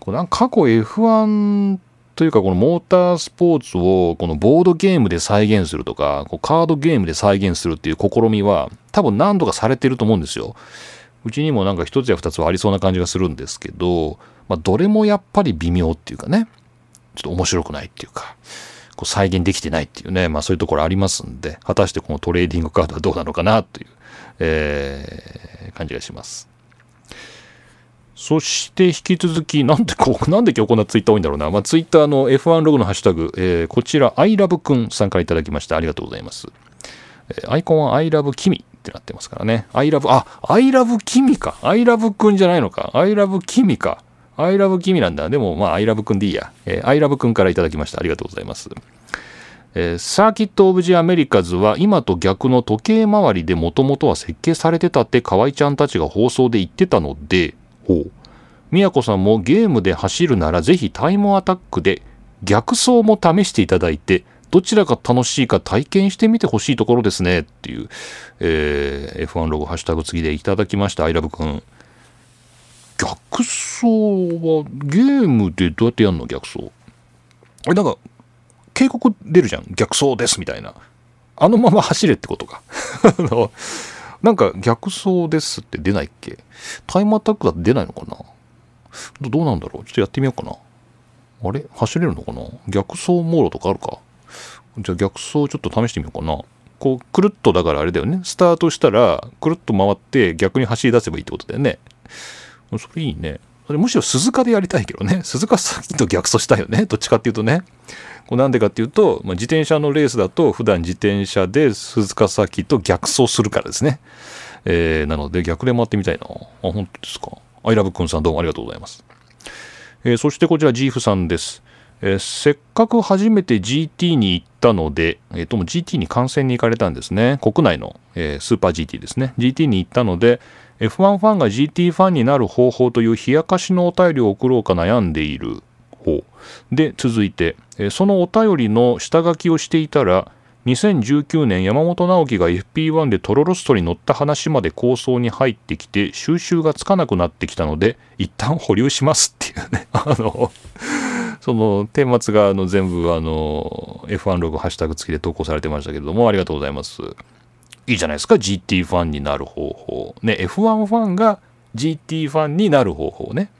これ過去 F1 というかこのモータースポーツをこのボードゲームで再現するとかこうカードゲームで再現するっていう試みは多分何度かされてると思うんですよ。うちにもなんか一つや二つはありそうな感じがするんですけど、まあ、どれもやっぱり微妙っていうかね、ちょっと面白くないっていうか、こう再現できてないっていうね、まあそういうところありますんで、果たしてこのトレーディングカードはどうなのかなという、えー、感じがします。そして引き続き、なんでこう、なんで今日こんなツイッター多いんだろうな。まあツイッターの F1 ログのハッシュタグ、えー、こちら、iLove くんさんからいただきました。ありがとうございます。アイコンは iLove 君ってなってますからね。I love, あ、I love 君か。I love くんじゃないのか。I love 君か。I love 君なんだ。でも、まあ、I love くんでいいや。えー、I love くんからいただきました。ありがとうございます。えー、サーキット・オブ・ジ・アメリカズは今と逆の時計回りでもともとは設計されてたって河合ちゃんたちが放送で言ってたので、ほう。宮子さんもゲームで走るならぜひタイムアタックで逆走も試していただいてどちらが楽しいか体験してみてほしいところですねっていう、えー、F1 ロゴハッシュタグ次でいただきました。アイラブくん。逆走はゲームでどうやってやるの？逆走。え、なんか、警告出るじゃん。逆走ですみたいな。あのまま走れってことか。なんか逆走ですって出ないっけ？タイムアタックだって出ないのかな？どうなんだろう？ちょっとやってみようかな。あれ？走れるのかな？逆走モードとかあるか？じゃあ逆走ちょっと試してみようかな。こう、くるっとだからあれだよね。スタートしたら、くるっと回って逆に走り出せばいいってことだよね。それいいね。それむしろ鈴鹿でやりたいけどね。鈴鹿先と逆走したいよね。どっちかっていうとね。こうなんでかっていうと、まあ、自転車のレースだと普段自転車で鈴鹿先と逆走するからですね。えー、なので逆で回ってみたいな。あ、本当ですか。アイラブくんさんどうもありがとうございます。えー、そしてこちらジーフさんです。えー、せっかく初めて GT に行ったので、えー、とも GT に観戦に行かれたんですね。国内の、えー、スーパー GT ですね。GT に行ったので、F1 ファンが GT ファンになる方法という冷やかしのお便りを送ろうか悩んでいる方で続いてそのお便りの下書きをしていたら2019年山本直樹が FP1 でトロロストに乗った話まで構想に入ってきて収集がつかなくなってきたので一旦保留しますっていうね あのその顛末があの全部あの F1 ログハッシュタグ付きで投稿されてましたけれどもありがとうございます。いいじゃないですか GT ファンになる方法ね。F1 ファンが GT ファンになる方法ね。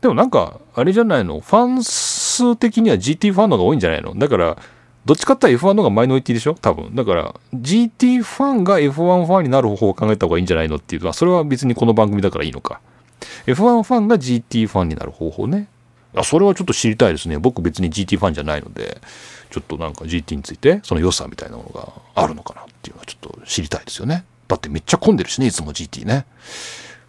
でもなんかあれじゃないの？ファン数的には GT ファンの方が多いんじゃないの？だからどっちかって言ったら F1 の方がマイノリティでしょ？多分。だから、GT ファンが F1 ファンになる方法を考えた方がいいんじゃないのっていう。のは、それは別にこの番組だからいいのか。F1 ファンが GT ファンになる方法ね。あ、それはちょっと知りたいですね。僕別に GT ファンじゃないので、ちょっとなんか GT について、その良さみたいなものがあるのかなっていうのはちょっと知りたいですよね。だってめっちゃ混んでるしね、いつも GT ね。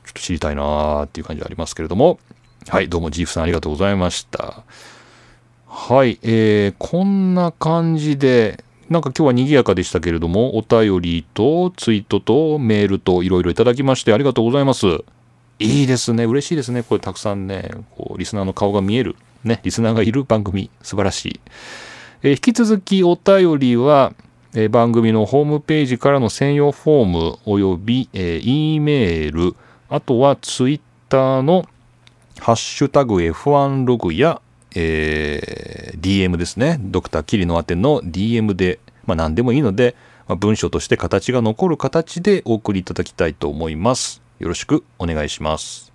ちょっと知りたいなーっていう感じはありますけれども。はい、どうもジーフさんありがとうございました。はい、えー、こんな感じで、なんか今日は賑やかでしたけれども、お便りとツイートとメールといろいろいただきましてありがとうございます。いいですね。嬉しいですね。これたくさんね、こうリスナーの顔が見える。ね、リスナーがいる番組、素晴らしい。えー、引き続きお便りは、えー、番組のホームページからの専用フォームおよび、えー、E メール、あとはツイッターのハッシュタグ F1 ログやえー、DM ですね。ドクターキリノ宛ての DM で、まあ、何でもいいので、まあ、文章として形が残る形でお送りいただきたいと思います。よろしくお願いします。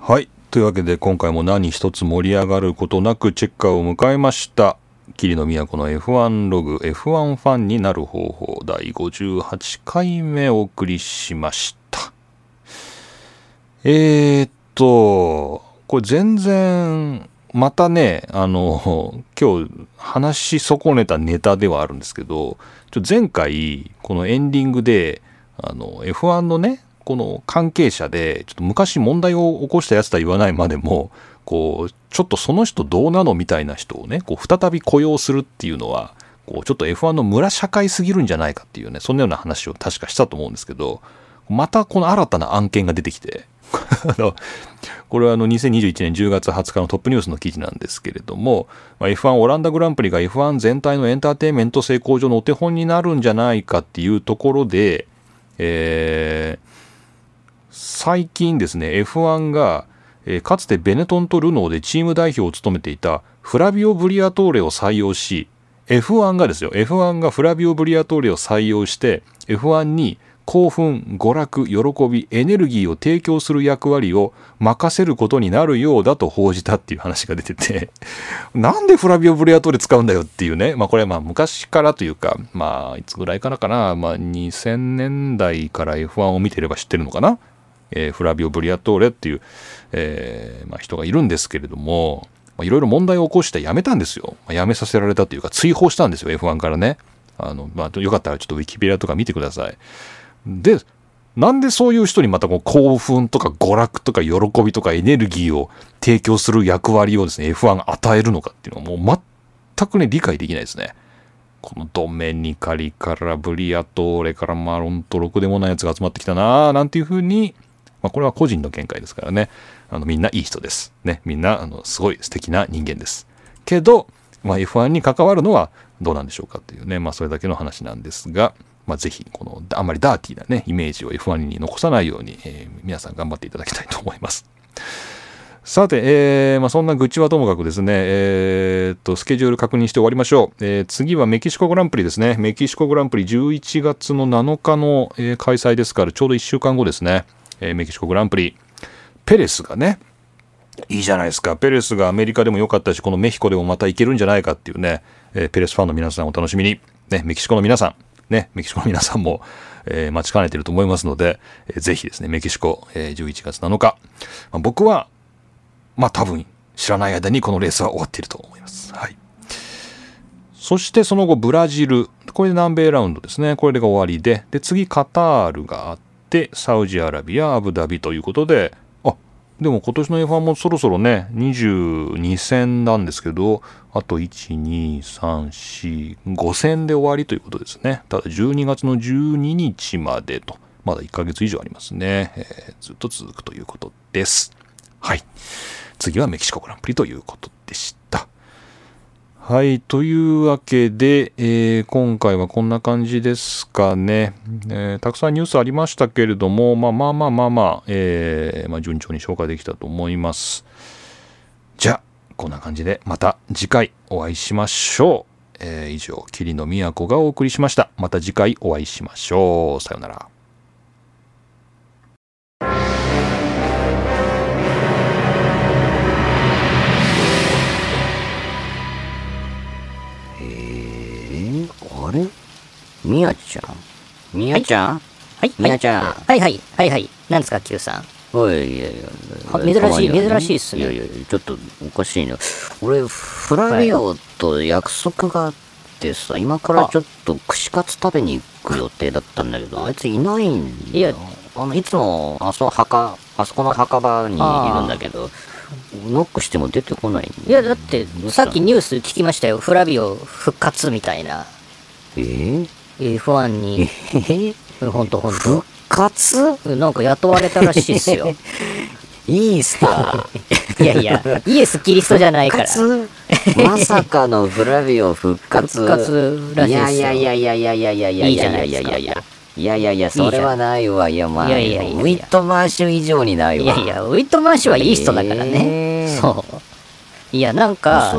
はい。というわけで今回も何一つ盛り上がることなくチェッカーを迎えました。霧の都の F1 ログ F1 ファンになる方法第58回目お送りしました。えー、っと、これ全然、またね、あの、今日話し損ねたネタではあるんですけど、ちょ前回、このエンディングで、あの、F1 のね、この関係者で、ちょっと昔問題を起こしたやつとは言わないまでも、こう、ちょっとその人どうなのみたいな人をね、こう再び雇用するっていうのは、こう、ちょっと F1 の村社会すぎるんじゃないかっていうね、そんなような話を確かしたと思うんですけど、またこの新たな案件が出てきて、これはあの2021年10月20日のトップニュースの記事なんですけれども、まあ F1 オランダグランプリが F1 全体のエンターテインメント成功上のお手本になるんじゃないかっていうところで、えー、最近ですね F1 が、えー、かつてベネトンとルノーでチーム代表を務めていたフラビオ・ブリアトーレを採用し F1 がですよ F1 がフラビオ・ブリアトーレを採用して F1 に興奮、娯楽、喜び、エネルギーを提供する役割を任せることになるようだと報じたっていう話が出てて なんでフラビオ・ブレアトで使うんだよっていうね。まあこれはまあ昔からというか、まあいつぐらいからかな。まあ2000年代から F1 を見てれば知ってるのかな。えー、フラビオ・ブリアトーレっていう、えーまあ、人がいるんですけれども、いろいろ問題を起こして辞めたんですよ。まあ、辞めさせられたというか追放したんですよ、F1 からね。あの、まあ、よかったらちょっとウィキペディアとか見てください。で、なんでそういう人にまたこう興奮とか娯楽とか喜びとかエネルギーを提供する役割をですね、F1 が与えるのかっていうのはもう全くね、理解できないですね。このドメニカリからブリアトーレからマロンとろくでもないやつが集まってきたなぁ、なんていうふうに、まあこれは個人の見解ですからね、あのみんないい人です。ね、みんなあのすごい素敵な人間です。けど、まあ、F1 に関わるのはどうなんでしょうかっていうね、まあそれだけの話なんですが、まあ、ぜひ、この、あんまりダーティーなね、イメージを F1 に残さないように、えー、皆さん頑張っていただきたいと思います。さて、えーまあ、そんな愚痴はともかくですね、えー、っと、スケジュール確認して終わりましょう。えー、次はメキシコグランプリですね。メキシコグランプリ11月の7日の、えー、開催ですから、ちょうど1週間後ですね。えー、メキシコグランプリ。ペレスがね、いいじゃないですか。ペレスがアメリカでも良かったし、このメヒコでもまた行けるんじゃないかっていうね、えー、ペレスファンの皆さんお楽しみに。ね、メキシコの皆さん、ね、メキシコの皆さんも、えー、待ちかねてると思いますので、えー、ぜひですね、メキシコ、えー、11月7日、まあ、僕は、まあ多分知らない間にこのレースは終わっていると思います。はい。そしてその後ブラジル、これで南米ラウンドですね。これが終わりで、で、次カタールがあって、サウジアラビア、アブダビということで、でも今年の F1 もそろそろね、22戦なんですけど、あと1、2、3、4、5戦で終わりということですね。ただ12月の12日までと、まだ1ヶ月以上ありますね。えー、ずっと続くということです。はい。次はメキシコグランプリということでした。はい。というわけで、えー、今回はこんな感じですかね、えー、たくさんニュースありましたけれども、まあまあまあまあまあ、えー、まあ、順調に紹介できたと思います。じゃあ、こんな感じでまた次回お会いしましょう。え、以上、桐野都がお送りしました。また次回お会いしましょう。さようなら。あれ？みやちゃん？みやちゃん？はい。みやちゃん？はいはい。はいはい。何ですか、Q さん？おい、いやいや。珍しい、珍しいっすね。いやいや、ちょっとおかしいな。俺、フラミオと約束があってさ、今からちょっと串カツ食べに行く予定だったんだけど、あいついないんだよ。いや、あの、いつも、あそ墓、あそこの墓場にいるんだけど、ノックしても出てこないいや、だって、さっきニュース聞きましたよ。フラビオ復活みたいな。えー、F1 に。えー、ほんとほんと。復活？なんか雇われたらしいっすよ。いいっすか？いやいや、イエス・キリストじゃないから。まさかのフラビオ復活？復活らしいっすよ。いやいやいやいやいやいやいやいやいやいやいやいや。いやいやいや、それはないわ。いや、まあ、いやいやいやウィットマーシュ以上にないわ。いやいや、ウィットマーシュはいい人だからね。えー、そう。いや、なんか、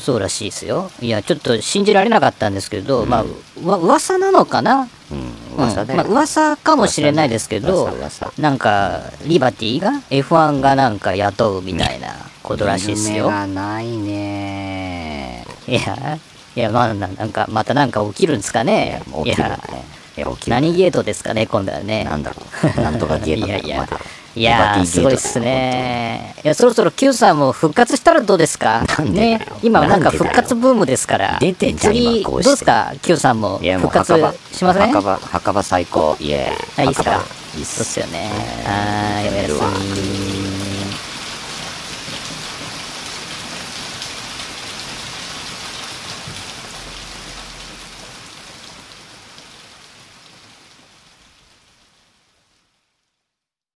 そうらしいですよ。いや、ちょっと信じられなかったんですけど、うん、まあ、う噂なのかな、うん、噂まあ、噂かもしれないですけど、なんか、リバティが F1 がなんか雇うみたいなことらしいですよ。がないねいや、いや、まあ、なんか、またなんか起きるんですかね？いや、起きるね。いや何ゲートですかね、今度はね。なんだろう。なんとかゲート いやいや。いやー、すごいっすね。いや、そろそろ Q さんも復活したらどうですか？ね。今なんか復活ブームですから。出てんじゃん、次、どうですか ?Q さんも復活しません？墓場、墓場最高。イエーイ。いいっすか？いいっすよね。はい、おやすみ。